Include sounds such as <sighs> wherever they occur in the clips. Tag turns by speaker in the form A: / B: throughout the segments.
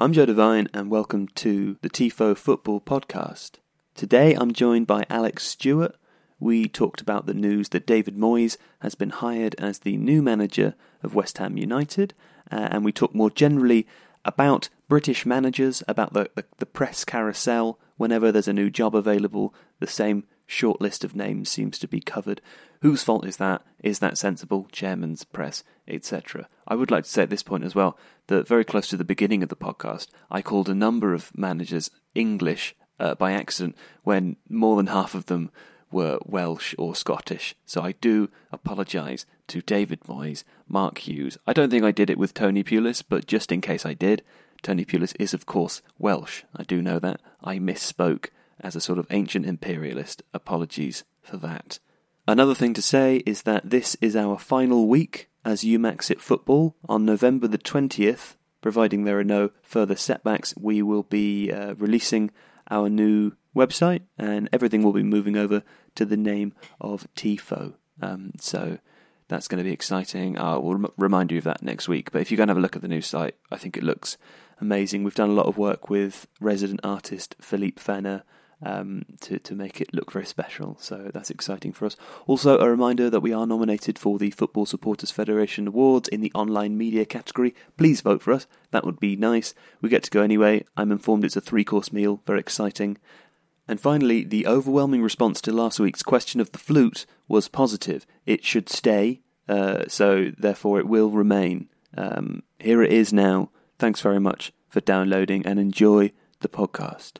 A: I'm Joe Devine, and welcome to the TIFO Football Podcast. Today I'm joined by Alex Stewart. We talked about the news that David Moyes has been hired as the new manager of West Ham United, uh, and we talked more generally about British managers, about the, the, the press carousel. Whenever there's a new job available, the same short list of names seems to be covered. Whose fault is that? Is that sensible? Chairman's, press, etc. I would like to say at this point as well that very close to the beginning of the podcast, I called a number of managers English uh, by accident when more than half of them were Welsh or Scottish. So I do apologise to David Moyes, Mark Hughes. I don't think I did it with Tony Pulis, but just in case I did, Tony Pulis is of course Welsh. I do know that. I misspoke as a sort of ancient imperialist. Apologies for that. Another thing to say is that this is our final week as UMaxit Football on November the 20th. Providing there are no further setbacks, we will be uh, releasing our new website and everything will be moving over to the name of TIFO. Um, so that's going to be exciting. I will rem- remind you of that next week. But if you go and have a look at the new site, I think it looks amazing. We've done a lot of work with resident artist Philippe Fenner um, to, to make it look very special. So that's exciting for us. Also, a reminder that we are nominated for the Football Supporters Federation Awards in the online media category. Please vote for us. That would be nice. We get to go anyway. I'm informed it's a three course meal. Very exciting. And finally, the overwhelming response to last week's question of the flute was positive. It should stay, uh, so therefore it will remain. Um, here it is now. Thanks very much for downloading and enjoy the podcast.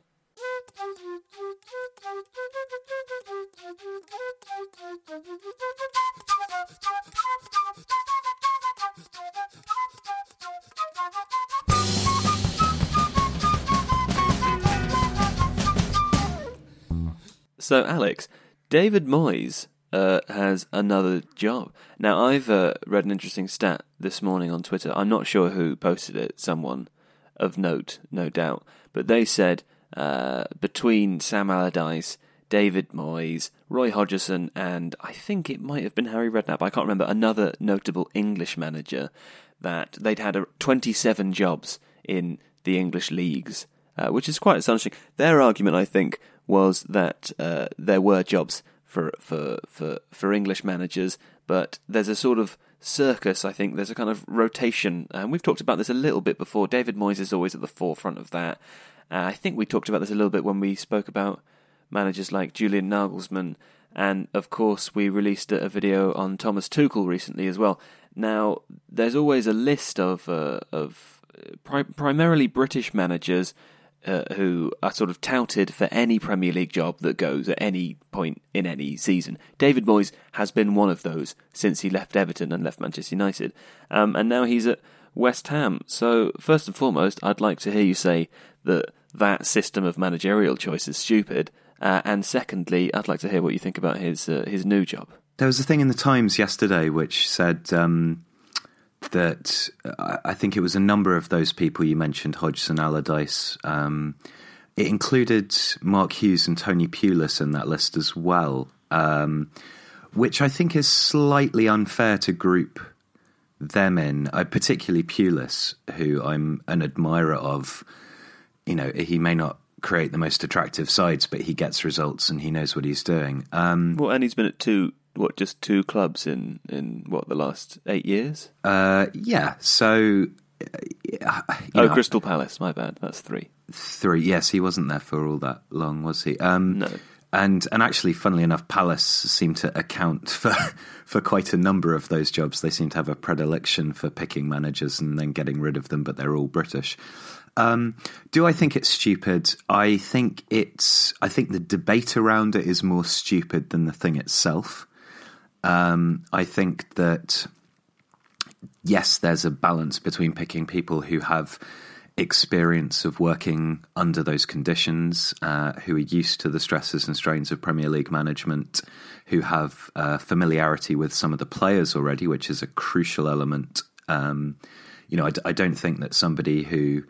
A: So, Alex, David Moyes uh, has another job. Now, I've uh, read an interesting stat this morning on Twitter. I'm not sure who posted it, someone of note, no doubt. But they said uh, between Sam Allardyce, David Moyes, Roy Hodgson, and I think it might have been Harry Redknapp, I can't remember, another notable English manager, that they'd had 27 jobs in the English leagues, uh, which is quite astonishing. Their argument, I think, was that uh, there were jobs for, for, for, for English managers, but there's a sort of circus, I think. There's a kind of rotation, and we've talked about this a little bit before. David Moyes is always at the forefront of that. Uh, I think we talked about this a little bit when we spoke about managers like Julian Nagelsmann, and of course we released a video on Thomas Tuchel recently as well. Now, there's always a list of uh, of uh, pri- primarily British managers uh, who are sort of touted for any Premier League job that goes at any point in any season. David Moyes has been one of those since he left Everton and left Manchester United, um, and now he's at West Ham. So, first and foremost, I'd like to hear you say that that system of managerial choice is stupid uh, and secondly, I'd like to hear what you think about his uh, his new job.
B: There was a thing in the Times yesterday which said um, that uh, I think it was a number of those people you mentioned, Hodgson, Allardyce. Um, it included Mark Hughes and Tony Pulis in that list as well, um, which I think is slightly unfair to group them in, uh, particularly Pulis, who I'm an admirer of. You know, he may not create the most attractive sides, but he gets results and he knows what he's doing. Um,
A: well, and he's been at two, what, just two clubs in in what the last eight years?
B: Uh, yeah. So,
A: uh, oh, know, Crystal Palace. My bad. That's three.
B: Three. Yes, he wasn't there for all that long, was he? Um,
A: no.
B: And and actually, funnily enough, Palace seem to account <laughs> for for quite a number of those jobs. They seem to have a predilection for picking managers and then getting rid of them, but they're all British. Um, do I think it's stupid? I think it's. I think the debate around it is more stupid than the thing itself. Um, I think that yes, there's a balance between picking people who have experience of working under those conditions, uh, who are used to the stresses and strains of Premier League management, who have uh, familiarity with some of the players already, which is a crucial element. Um, you know, I, I, don't think that somebody who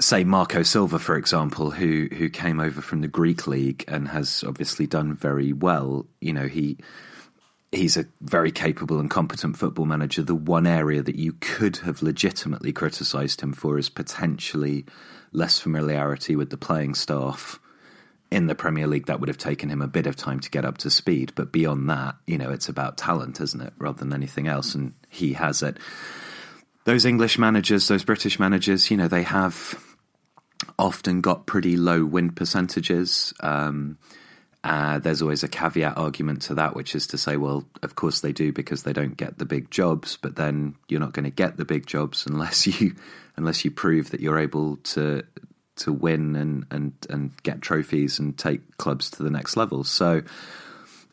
B: say Marco Silva, for example, who who came over from the Greek league and has obviously done very well. You know, he he's a very capable and competent football manager. The one area that you could have legitimately criticised him for is potentially less familiarity with the playing staff in the Premier League. That would have taken him a bit of time to get up to speed. But beyond that, you know, it's about talent, isn't it, rather than anything else? And he has it. Those English managers, those British managers, you know, they have often got pretty low win percentages. Um, uh, there's always a caveat argument to that, which is to say, well, of course they do because they don't get the big jobs, but then you're not going to get the big jobs unless <laughs> you unless you prove that you're able to to win and and and get trophies and take clubs to the next level. So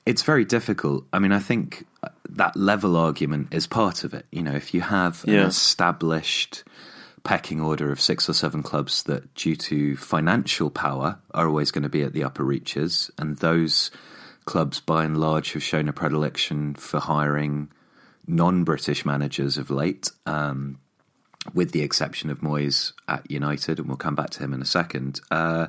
B: it's very difficult. I mean, I think that level argument is part of it. You know, if you have yeah. an established pecking order of six or seven clubs that, due to financial power, are always going to be at the upper reaches. And those clubs, by and large, have shown a predilection for hiring non British managers of late, um, with the exception of Moyes at United, and we'll come back to him in a second. Uh,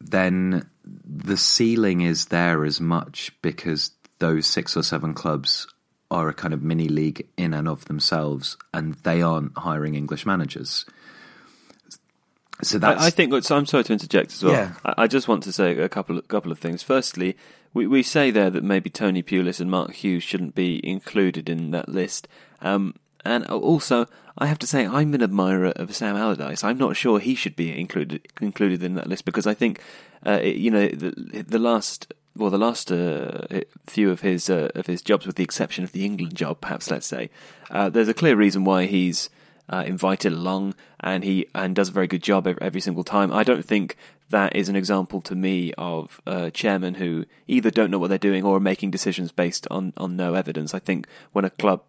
B: then the ceiling is there as much because those six or seven clubs are a kind of mini league in and of themselves, and they aren't hiring English managers.
A: So that's. I, I think. So I'm sorry to interject as well. Yeah. I, I, just want to say a couple of, couple of things. Firstly, we we say there that maybe Tony Pulis and Mark Hughes shouldn't be included in that list. Um, and also, I have to say, I'm an admirer of Sam Allardyce. I'm not sure he should be included included in that list because I think, uh, it, you know, the, the last well, the last uh, few of his uh, of his jobs, with the exception of the England job, perhaps let's say, uh, there's a clear reason why he's uh, invited along, and he and does a very good job every, single time. I don't think that is an example to me of a chairman who either don't know what they're doing or are making decisions based on on no evidence. I think when a club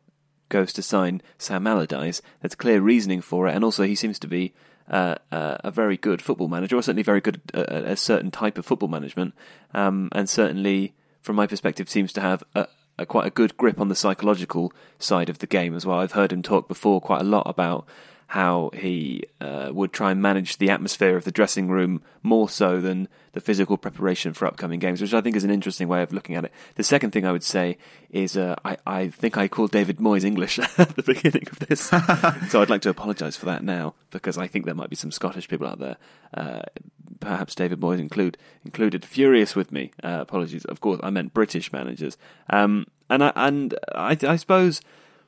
A: goes to sign Sam Allardyce, there's clear reasoning for it, and also he seems to be uh, a very good football manager, or certainly very good at a certain type of football management, um, and certainly, from my perspective, seems to have a, a, quite a good grip on the psychological side of the game as well. I've heard him talk before quite a lot about how he uh, would try and manage the atmosphere of the dressing room more so than the physical preparation for upcoming games, which I think is an interesting way of looking at it. The second thing I would say is uh, I, I, think I called David Moyes English <laughs> at the beginning of this, <laughs> so I'd like to apologise for that now because I think there might be some Scottish people out there, uh, perhaps David Moyes include included, furious with me. Uh, apologies, of course I meant British managers, um, and I, and I, I suppose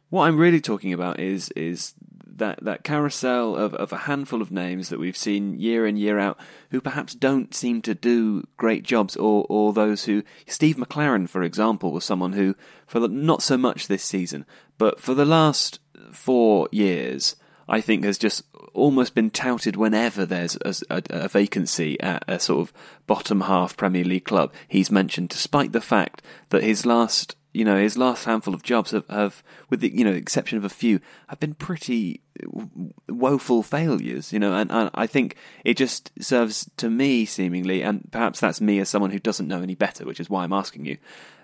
A: what I'm really talking about is is that, that carousel of, of a handful of names that we've seen year in, year out, who perhaps don't seem to do great jobs, or, or those who. Steve McClaren, for example, was someone who, for the, not so much this season, but for the last four years, I think has just almost been touted whenever there's a, a, a, vacancy at a sort of bottom half Premier League club. He's mentioned, despite the fact that his last you know, his last handful of jobs have, have with the you know exception of a few, have been pretty woeful failures. You know, and, and, I think it just serves to me seemingly, and perhaps that's me as someone who doesn't know any better, which is why I'm asking you.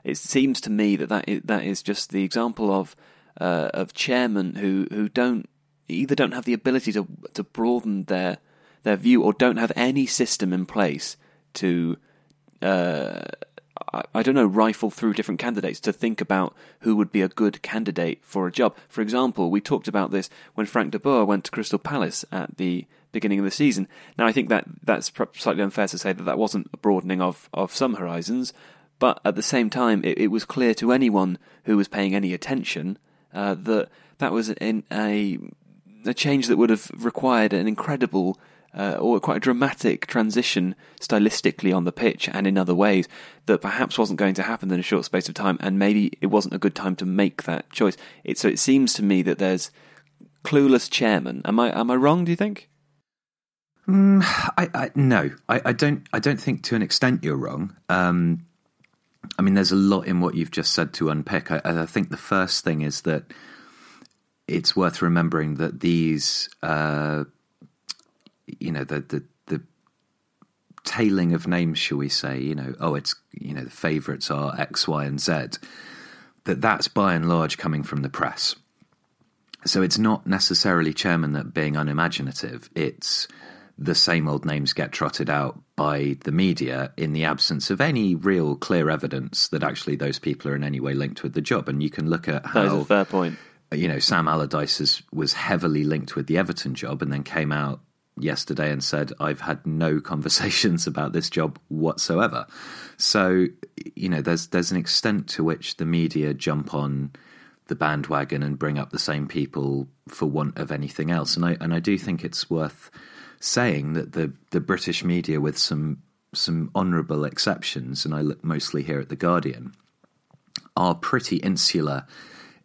A: It seems to me that that is, that is just the example of uh, of chairmen who who don't either don't have the ability to to broaden their their view or don't have any system in place to. Uh, I don't know, rifle through different candidates to think about who would be a good candidate for a job. For example, we talked about this when Frank de Boer went to Crystal Palace at the beginning of the season. Now, I think that that's slightly unfair to say that that wasn't a broadening of, of some horizons, but at the same time, it, it was clear to anyone who was paying any attention uh, that that was in a a change that would have required an incredible uh, or quite a dramatic transition stylistically on the pitch and in other ways that perhaps wasn't going to happen in a short space of time, and maybe it wasn't a good time to make that choice. It, so it seems to me that there's clueless chairman. Am I am I wrong? Do you think?
B: Mm, I, I, no, I, I, don't. I don't think to an extent you're wrong. Um, I mean, there's a lot in what you've just said to unpick. I, I think the first thing is that it's worth remembering that these uh, you know the the the tailing of names, shall we say? You know, oh, it's you know the favourites are X, Y, and Z. That that's by and large coming from the press. So it's not necessarily chairman that being unimaginative. It's the same old names get trotted out by the media in the absence of any real clear evidence that actually those people are in any way linked with the job. And you can look at how.
A: That is a fair point.
B: You know, Sam Allardyce was heavily linked with the Everton job and then came out yesterday and said, I've had no <laughs> conversations about this job whatsoever. So, you know, there's there's an extent to which the media jump on the bandwagon and bring up the same people for want of anything else. And I and I do think it's worth saying that the the British media, with some some honourable exceptions, and I look mostly here at the Guardian, are pretty insular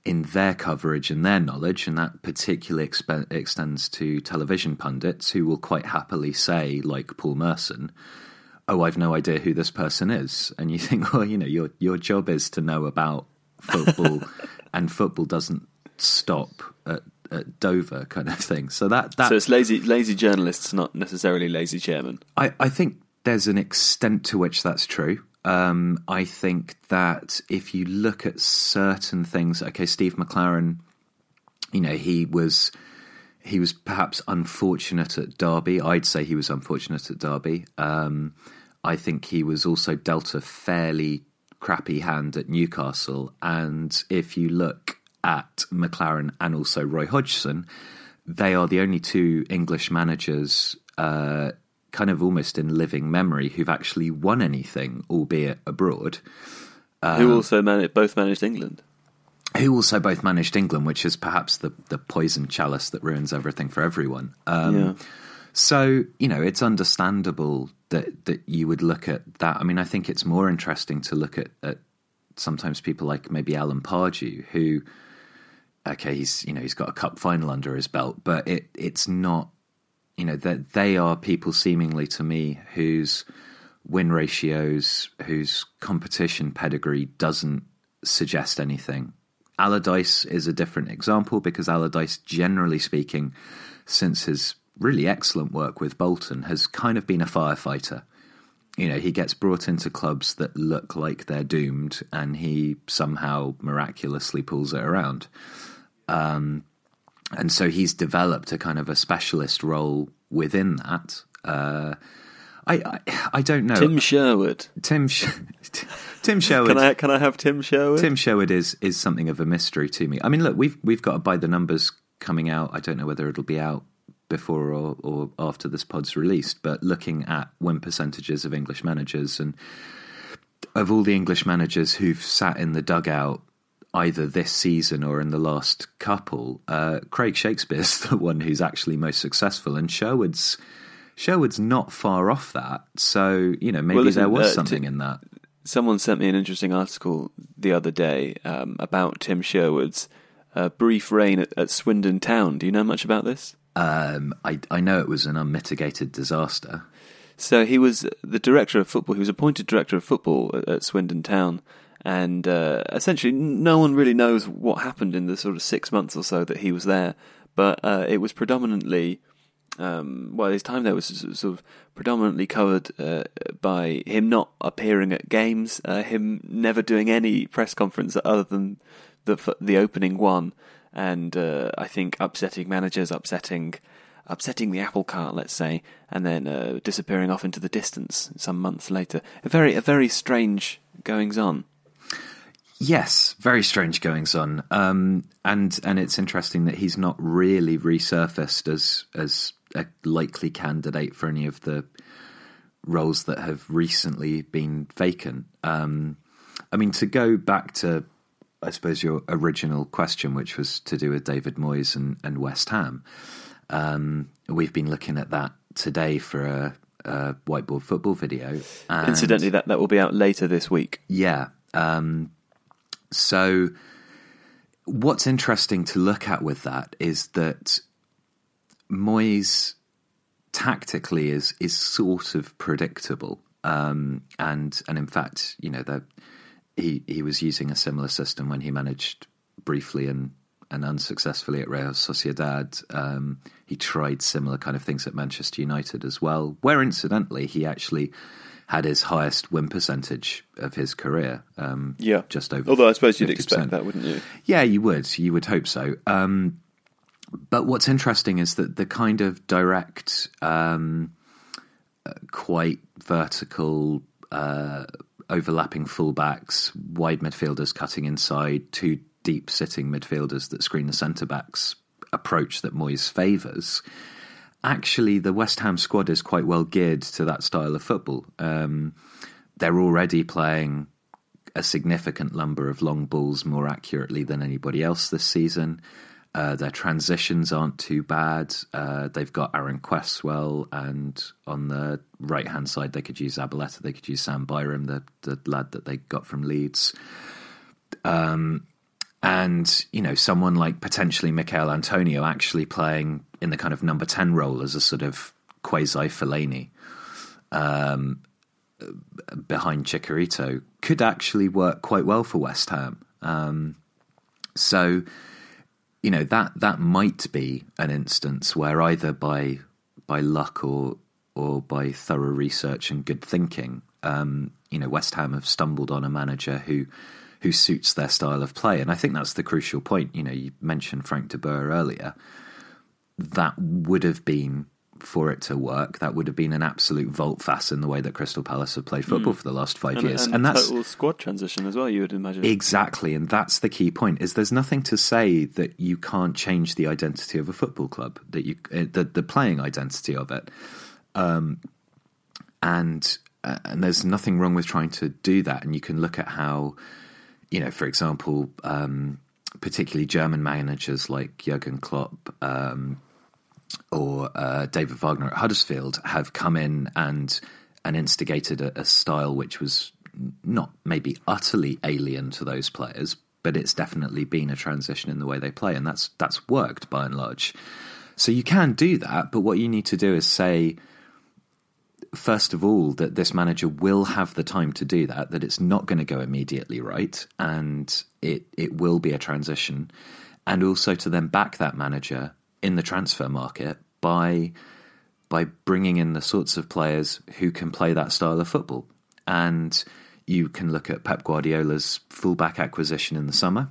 B: in their coverage and their knowledge, and that particularly exp- extends to television pundits who will quite happily say, like Paul Merson, "Oh, I've no idea who this person is," and you <laughs> think, well, you know, your your job is to know about football, <laughs> and football doesn't stop at, at Dover, kind of thing. So that, that
A: so it's lazy lazy journalists, not necessarily lazy chairman.
B: I, I think there's an extent to which that's true. Um, I think that if you look at certain things, okay, Steve McClaren, you know, he was he was perhaps unfortunate at Derby. I'd say he was unfortunate at Derby. Um, I think he was also dealt a fairly crappy hand at Newcastle. And if you look at McClaren and also Roy Hodgson, they are the only two English managers uh, kind of almost in living memory who've actually won anything, albeit abroad.
A: Um, who also managed, both managed England.
B: Who also both managed England, which is perhaps the, the poison chalice that ruins everything for everyone. Um, yeah. So, you know, it's understandable that, that you would look at that. I mean, I think it's more interesting to look at, at sometimes people like maybe Alan Pardew, who, okay, he's, you know, he's got a cup final under his belt, but it, it's not you know that they are people seemingly to me whose win ratios, whose competition pedigree doesn't suggest anything. Allardyce is a different example because Allardyce, generally speaking, since his really excellent work with Bolton, has kind of been a firefighter. You know, he gets brought into clubs that look like they're doomed, and he somehow miraculously pulls it around. Um, and so he's developed a kind of a specialist role within that. Uh, I, I, I don't know.
A: Tim Sherwood.
B: Tim Sh- <laughs> Tim Sherwood.
A: can I can I have Tim Sherwood?
B: Tim Sherwood is is something of a mystery to me. I mean, look, we've we've got to buy the numbers coming out. I don't know whether it'll be out before or, or after this pod's released, but looking at win percentages of English managers and of all the English managers who've sat in the dugout either this season or in the last couple, uh, Craig Shakespeare's <laughs> the one who's actually most successful, and Sherwood's Sherwood's not far off that. So you know maybe well, listen, there was uh, something t- in that.
A: Someone sent me an interesting article the other day um, about Tim Sherwood's uh, brief reign at, at, Swindon Town. Do you know much about this?
B: Um, I, I know it was an unmitigated disaster.
A: So he was the director of football. He was appointed director of football at, at Swindon Town and uh, essentially no one really knows what happened in the sort of six months or so that he was there. But uh, it was predominantly, um, well, his time there was sort of predominantly covered uh, by him not appearing at games, uh, him never doing any press conference other than the the opening one, and uh, I think upsetting managers, upsetting upsetting the apple cart, let's say, and then uh, disappearing off into the distance some months later. A very a very strange goings on.
B: Yes, very strange goings on, um, and and it's interesting that he's not really resurfaced as as a likely candidate for any of the roles that have recently been vacant. Um, I mean, to go back to, I suppose your original question, which was to do with David Moyes and, and West Ham. Um, we've been looking at that today for a, a whiteboard football video.
A: Incidentally, that that will be out later this week.
B: Yeah. Um, so, what's interesting to look at with that is that Moyes tactically is is sort of predictable, um, and and in fact, you know that he he was using a similar system when he managed briefly and and unsuccessfully at Real Sociedad. Um, he tried similar kind of things at Manchester United as well, where incidentally he actually had his highest win percentage of his career. Um,
A: yeah,
B: just over.
A: Although I suppose you'd expect that, wouldn't you?
B: Yeah, you would. You would hope so. Um, but what's interesting is that the kind of direct, um, quite vertical, uh, overlapping fullbacks, wide midfielders cutting inside, two deep sitting midfielders that screen the centre backs approach that Moyes favours. Actually, the West Ham squad is quite well geared to that style of football. Um, they're already playing a significant number of long balls more accurately than anybody else this season. Uh, their transitions aren't too bad. Uh, they've got Aaron Cresswell, and on the right hand side, they could use Zabaleta, they could use Sam Byram, the, the lad that they got from Leeds. Um, and, you know, someone like potentially Michail Antonio actually playing in the kind of number 10 role as a sort of quasi Fellaini um, behind Chicharito could actually work quite well for West Ham. Um, so you know that that might be an instance where either by by luck or or by thorough research and good thinking, um, you know, West Ham have stumbled on a manager who who suits their style of play, and I think that's the crucial point. You know, you mentioned Frank de Boer earlier. That would have been for it to work, that would have been an absolute volte-face in the way that Crystal Palace have played football mm. for the last five
A: and,
B: years,
A: and,
B: and
A: that's total squad transition as well. You would imagine
B: exactly, and that's the key point. Is there's nothing to say that you can't change the identity of a football club, that you uh, the the playing identity of it, um, and uh, and there's nothing wrong with trying to do that. And you can look at how, you know, for example. Um, particularly German managers like Jurgen Klopp, um, or uh, David Wagner at Huddersfield have come in and and instigated a, a, style which was not maybe utterly alien to those players, but it's definitely been a transition in the way they play, and that's that's worked by and large. So you can do that, but what you need to do is say, first of all, that this manager will have the time to do that, that it's not going to go immediately right, and it it will be a transition, and also to then back that manager in the transfer market by by bringing in the sorts of players who can play that style of football. And you can look at Pep Guardiola's fullback acquisition in the summer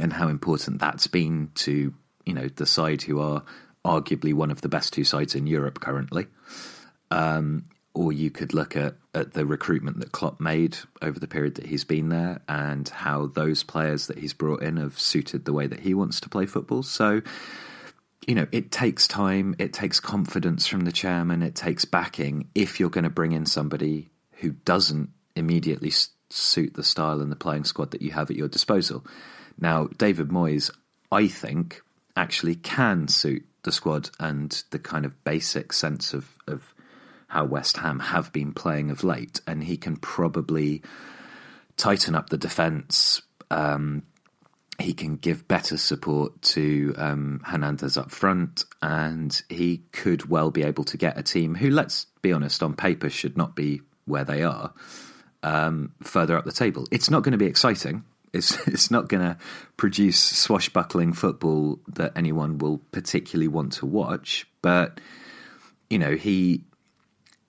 B: and how important that's been to you know the side who are arguably one of the best two sides in Europe currently. Um, or you could look at, at the recruitment that Klopp made over the period that he's been there and how those players that he's brought in have suited the way that he wants to play football. So you know, it takes time, it takes confidence from the chairman, it takes backing if you're going to bring in somebody who doesn't immediately suit the style and the playing squad that you have at your disposal. Now, David Moyes, I think, actually can suit the squad and the kind of basic sense of, of how West Ham have been playing of late, and he can probably tighten up the defence. Um, he can give better support to um, Hernandez up front, and he could well be able to get a team who, let's be honest, on paper should not be where they are, um, further up the table. It's not going to be exciting. It's <laughs> it's not going to produce swashbuckling football that anyone will particularly want to watch. But you know he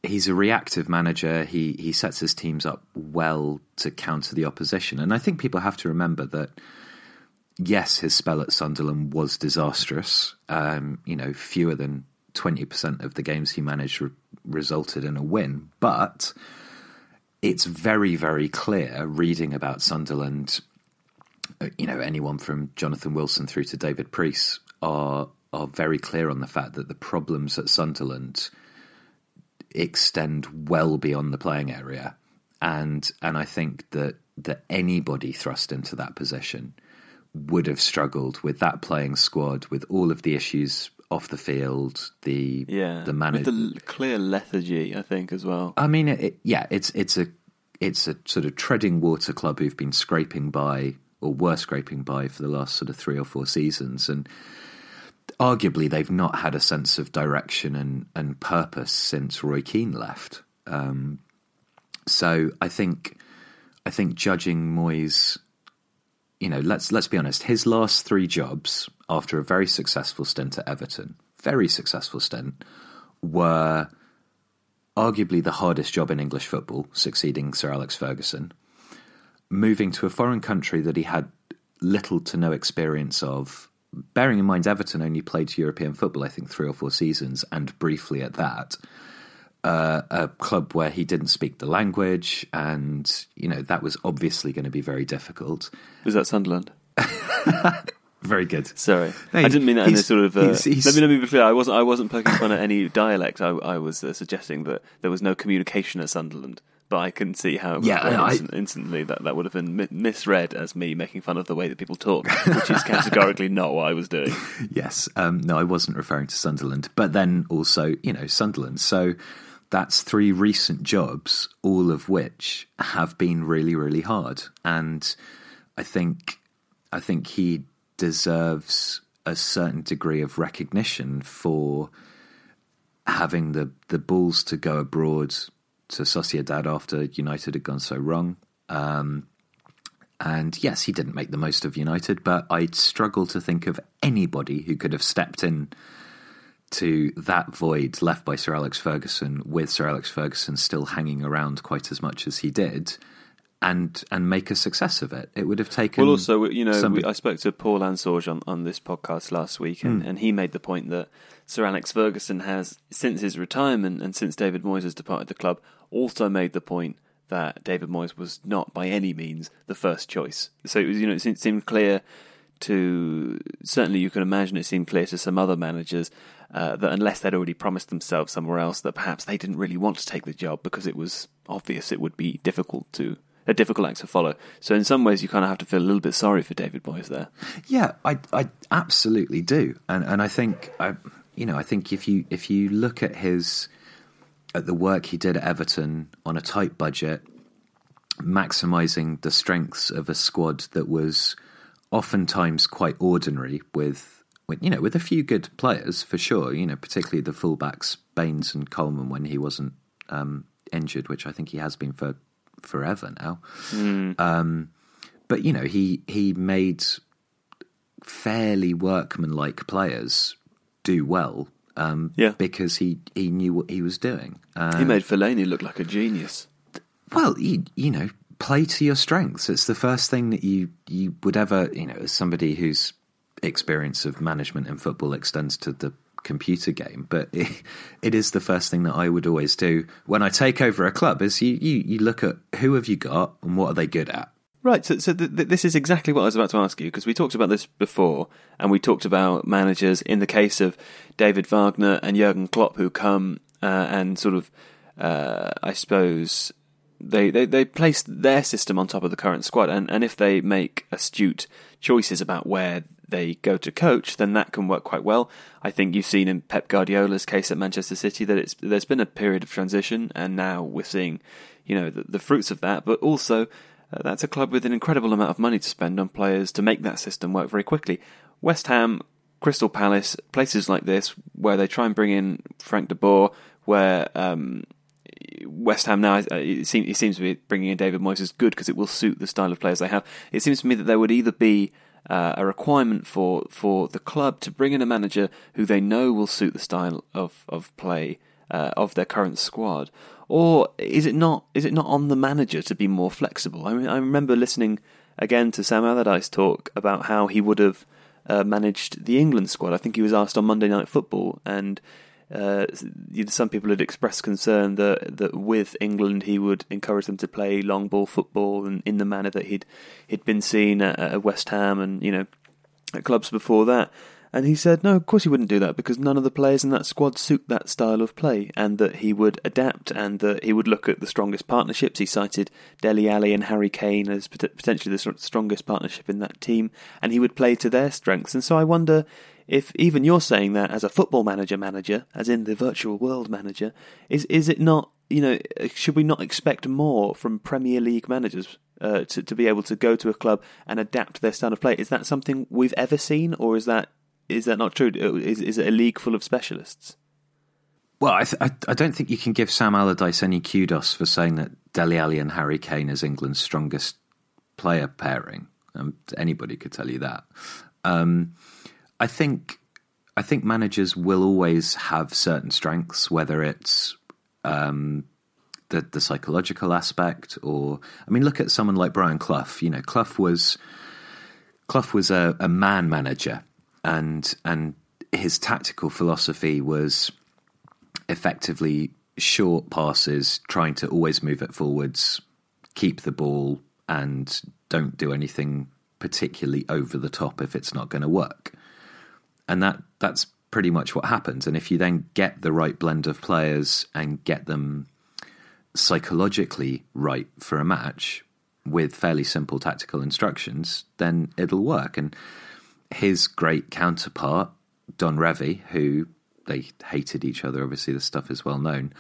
B: he's a reactive manager. He he sets his teams up well to counter the opposition, and I think people have to remember that yes, his spell at Sunderland was disastrous. Um, you know, fewer than 20% of the games he managed re- resulted in a win. But it's very, very clear reading about Sunderland, uh, you know, anyone from Jonathan Wilson through to David Preece are, are very clear on the fact that the problems at Sunderland extend well beyond the playing area. And, and I think that, that anybody thrust into that position would have struggled with that playing squad, with all of the issues off the field, the
A: yeah,
B: the manager,
A: the clear lethargy, I think as well.
B: I mean, it, yeah, it's it's a it's a sort of treading water club who've been scraping by or were scraping by for the last sort of three or four seasons, and arguably they've not had a sense of direction and and purpose since Roy Keane left. Um, so I think I think judging Moyes you know, let's let's be honest. His last three jobs after a very successful stint at Everton, very successful stint, were arguably the hardest job in English football, succeeding Sir Alex Ferguson. Moving to a foreign country that he had little to no experience of, bearing in mind Everton only played European football, I think three or four seasons, and briefly at that. Uh, a club where he didn't speak the language, and you know that was obviously going to be very difficult.
A: Was that Sunderland? <laughs>
B: Very good.
A: Sorry,
B: No,
A: I didn't mean that in a sort of. Uh,
B: he's- he's-
A: let me let me be clear. I wasn't. I wasn't poking fun at any dialect. I, I was uh, suggesting that there was no communication at Sunderland. But I can see how
B: Yeah, I-
A: instant- instantly that, that would have been misread as me making fun of the way that people talk, <laughs> which is categorically not what I was doing. <laughs>
B: Yes. Um, no, I wasn't referring to Sunderland, but then also, you know, Sunderland. So that's three recent jobs, all of which have been really, really hard. And I think, I think he deserves a certain degree of recognition for having the the balls to go abroad to Sociedad after United had gone so wrong. Um, and yes, he didn't make the most of United, but I struggle to think of anybody who could have stepped in to that void left by Sir Alex Ferguson, with Sir Alex Ferguson still hanging around quite as much as he did, and and make a success of it. It would have taken.
A: Well, also, you know, we, I spoke to Paul Ansorge on, on this podcast last week, and, and he made the point that Sir Alex Ferguson has, since his retirement and since David Moyes has departed the club, also made the point that David Moyes was not by any means the first choice. So it was, you know, it seemed, seemed clear to certainly you can imagine it seemed clear to some other managers uh, that unless they'd already promised themselves somewhere else, that perhaps they didn't really want to take the job because it was obvious it would be difficult to a difficult act to follow. So in some ways, you kind of have to feel a little bit sorry for David Moyes there.
B: Yeah, I I absolutely do, and and I think I you know I think if you if you look at his at the work he did at Everton on a tight budget, maximizing the strengths of a squad that was oftentimes quite ordinary with. With, you know, with a few good players for sure. You know, particularly the fullbacks Baines and Coleman when he wasn't um, injured, which I think he has been for forever now. Um, but you know, he he made fairly workmanlike players do well um,
A: Yeah.
B: because he, he knew what he was doing. Uh,
A: he made Fellaini look like a genius.
B: well, you, you know, play to your strengths. It's the first thing that you, you would ever, you know, as somebody whose experience of management in football extends to the computer game, but it, <laughs> it is the first thing that I would always do when I take over a club is you, you, you look at who have you got and what are they good at.
A: Right, so, so th- th- this is exactly what I was about to ask you because we talked about this before, and we talked about managers in the case of David Wagner and Jurgen Klopp who come uh, and sort of, uh, I suppose, they, they, they place their system on top of the current squad, and, and if they make astute choices about where they go to coach, then that can work quite well. I think you've seen in Pep Guardiola's case at Manchester City that it's there's been a period of transition, and now we're seeing, you know, the, the fruits of that. But also, uh, that's a club with an incredible amount of money to spend on players to make that system work very quickly. West Ham, Crystal Palace, places like this where they try and bring in Frank de Boer, where um, West Ham now, uh, it seems, it seems to be bringing in David Moyes is good because it will suit the style of players they have. It seems to me that there would either be uh, a requirement for, for the club to bring in a manager who they know will suit the style of, of play uh, of their current squad, or is it not is it not on the manager to be more flexible? I mean, I remember listening again to Sam Allardyce talk about how he would have uh, managed the England squad. I think he was asked on Monday Night Football, and uh, some people had expressed concern that that with England he would encourage them to play long ball football and in the manner that he'd he'd been seen at, at West Ham and you know at clubs before that. And he said, no, of course he wouldn't do that because none of the players in that squad suit that style of play, and that he would adapt and that he would look at the strongest partnerships. He cited Dele Alli and Harry Kane as potentially the strongest partnership in that team, and he would play to their strengths. And so I wonder if even you're saying that as a football manager, manager, as in the virtual world manager, is is it not? You know, should we not expect more from Premier League managers uh, to to be able to go to a club and adapt their style of play? Is that something we've ever seen, or is that is that not true? Is is it a league full of specialists?
B: Well, I, th- I, I don't think you can give Sam Allardyce any kudos for saying that Dele Alli and Harry Kane is England's strongest player pairing. Um, anybody could tell you that. Um, I think I think managers will always have certain strengths, whether it's um, the the psychological aspect or I mean, look at someone like Brian Clough. You know, Clough was Clough was a, a man manager. and and his tactical philosophy was effectively short passes, trying to always move it forwards, keep the ball, and don't do anything particularly over the top if it's not going to work. And that that's pretty much what happens. And if you then get the right blend of players and get them psychologically right for a match with fairly simple tactical instructions, then it'll work. And his great counterpart, Don Revie, who they hated each other, obviously, the stuff is well known,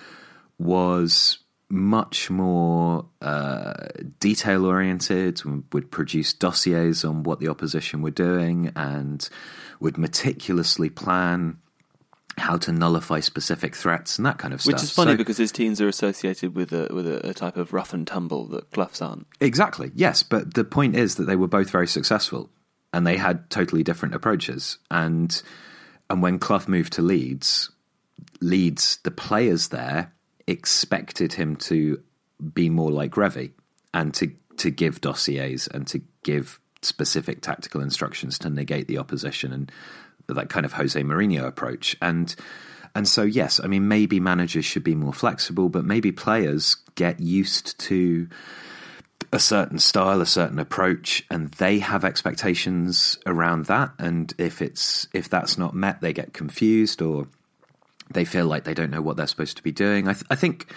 B: was much more uh, detail oriented, would produce dossiers on what the opposition were doing, and would meticulously plan how to nullify specific threats and that kind of stuff.
A: Which is funny
B: So-
A: because his teams are associated with a with a, a type of rough and tumble that Clough's aren't.
B: Exactly, yes. But the point is that they were both very successful and they had totally different approaches. And and when Clough moved to Leeds, Leeds, the players there expected him to be more like Revie and to, to give dossiers and to give specific tactical instructions to negate the opposition and that kind of Jose Mourinho approach. And and so yes, I mean maybe managers should be more flexible, but maybe players get used to a certain style, a certain approach, and they have expectations around that. And if it's if that's not met, they get confused or they feel like they don't know what they're supposed to be doing. I, th- I think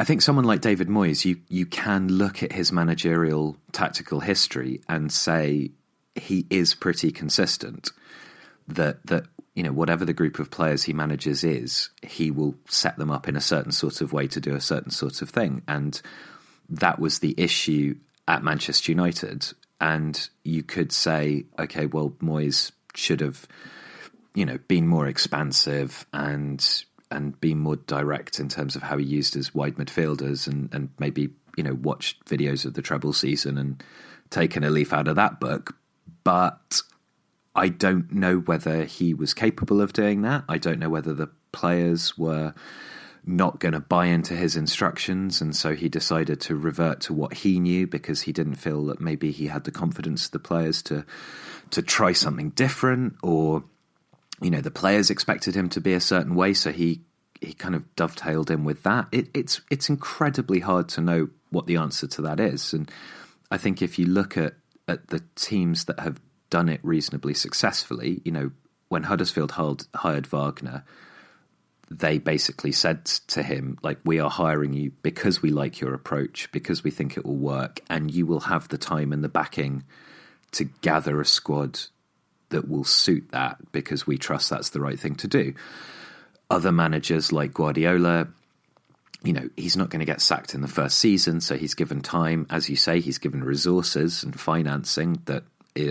B: I think someone like David Moyes, you you can look at his managerial tactical history and say he is pretty consistent. That that you know whatever the group of players he manages is, he will set them up in a certain sort of way to do a certain sort of thing, and that was the issue at Manchester United. And you could say, okay, well, Moyes should have, you know, been more expansive and and been more direct in terms of how he used his wide midfielders, and and maybe you know watched videos of the treble season and taken a leaf out of that book. But I don't know whether he was capable of doing that. I don't know whether the players were not going to buy into his instructions, and so he decided to revert to what he knew because he didn't feel that maybe he had the confidence of the players to to try something different, or you know the players expected him to be a certain way, so he he kind of dovetailed in with that. It, it's it's incredibly hard to know what the answer to that is, and I think if you look at at the teams that have done it reasonably successfully, you know when Huddersfield hired, hired Wagner they basically said to him, like, we are hiring you because we like your approach, because we think it will work, and you will have the time and the backing to gather a squad that will suit that because we trust that's the right thing to do. Other managers like Guardiola, you know, he's not going to get sacked in the first season, so he's given time. As you say, he's given resources and financing that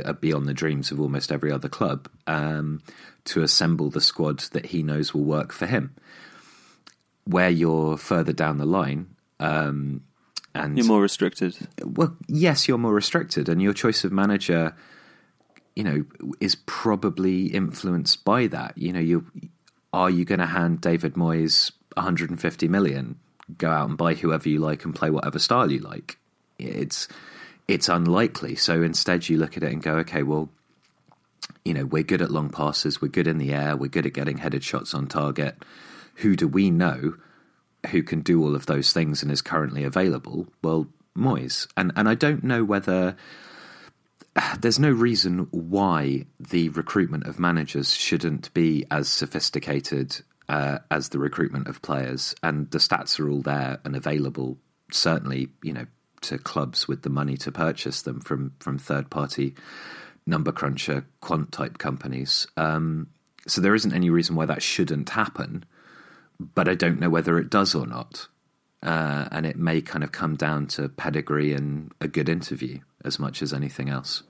B: are beyond the dreams of almost every other club um, to assemble the squad that he knows will work for him. Where you're further down the line, um, and
A: You're more restricted.
B: well, yes, you're more restricted, and your choice of manager, you know, is probably influenced by that. You know, you are you going to hand David Moyes 150 million, go out and buy whoever you like and play whatever style you like? It's it's unlikely. So instead, you look at it and go, okay, well, you know, we're good at long passes, we're good in the air, we're good at getting headed shots on target. Who do we know who can do all of those things and is currently available? Well, Moyes. And and I don't know whether <sighs> there's no reason why the recruitment of managers shouldn't be as sophisticated uh, as the recruitment of players, and the stats are all there and available. Certainly, you know, to clubs with the money to purchase them from from third party number cruncher quant type companies. Um, so there isn't any reason why that shouldn't happen, but I don't know whether it does or not. Uh, and it may kind of come down to pedigree and a good interview as much as anything else.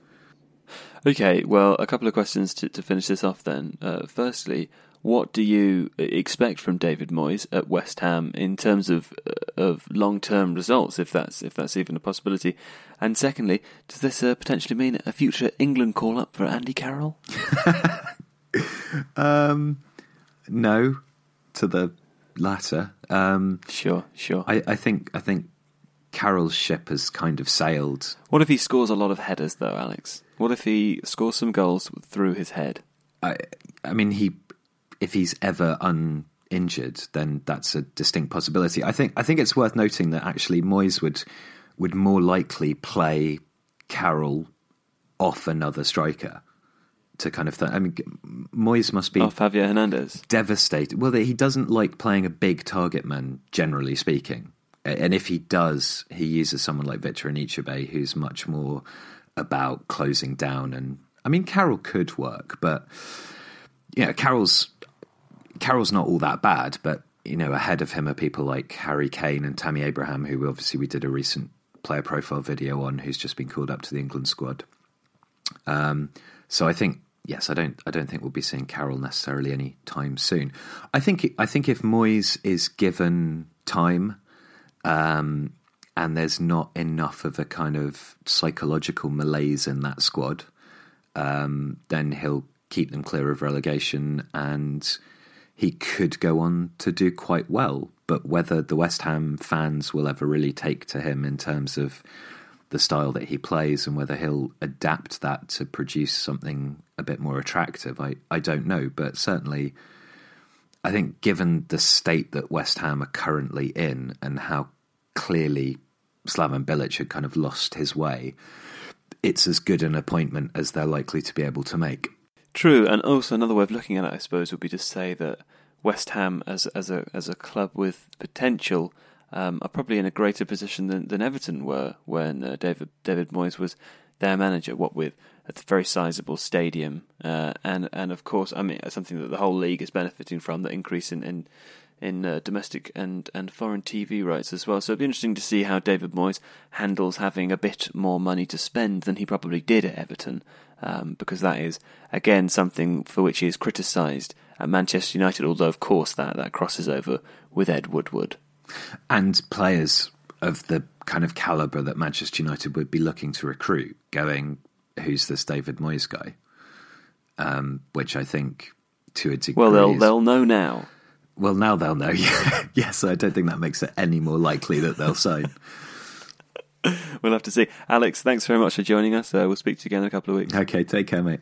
A: Okay, well, a couple of questions to, to finish this off then. Uh, firstly, what do you expect from David Moyes at West Ham in terms of uh, of long term results, if that's if that's even a possibility? And secondly, does this uh, potentially mean a future England call up for Andy Carroll? <laughs>
B: Um, no, to the latter. Um,
A: Sure, sure.
B: I, I think I think Carroll's ship has kind of sailed.
A: What if he scores a lot of headers, though, Alex? What if he scores some goals through his head?
B: I, I mean, he if he's ever uninjured, then that's a distinct possibility. I think I think it's worth noting that actually Moyes would would more likely play Carroll off another striker to kind of. Th- I mean, Moyes must be
A: off Javier Hernandez.
B: Devastated. Well, he doesn't like playing a big target man, generally speaking. And if he does, he uses someone like Victor Anichebe, who's much more about closing down. And I mean, Carroll could work, but yeah, Carroll's Carroll's not all that bad. But you know, ahead of him are people like Harry Kane and Tammy Abraham, who obviously we did a recent player profile video on, who's just been called up to the England squad. Um, so I think yes, I don't I don't think we'll be seeing Carroll necessarily any time soon. I think I think if Moyes is given time, um, and there's not enough of a kind of psychological malaise in that squad, um, then he'll keep them clear of relegation and he could go on to do quite well. But whether the West Ham fans will ever really take to him in terms of the style that he plays and whether he'll adapt that to produce something a bit more attractive, I, I don't know. But certainly, I think given the state that West Ham are currently in and how clearly Slaven Bilic had kind of lost his way, it's as good an appointment as they're likely to be able to make.
A: True, and also another way of looking at it, I suppose, would be to say that West Ham, as as a as a club with potential, um, are probably in a greater position than, than Everton were when uh, David David Moyes was their manager. What with a very sizable stadium, uh, and and of course, I mean something that the whole league is benefiting from the increase in in, in uh, domestic and, and foreign TV rights as well. So it'd be interesting to see how David Moyes handles having a bit more money to spend than he probably did at Everton, um, because that is again something for which he is criticised at Manchester United. Although of course that that crosses over with Ed Woodward
B: and players of the kind of caliber that Manchester United would be looking to recruit, going, "Who's this David Moyes guy?" Um, which I think, to a degree,
A: well, they'll they'll know now.
B: Well, now they'll know. <laughs> yes, I don't think that makes it any more likely that they'll sign. <laughs>
A: we'll have to see. Alex, thanks very much for joining us. Uh, we'll speak to you again in a couple of weeks.
B: Okay, take care, mate.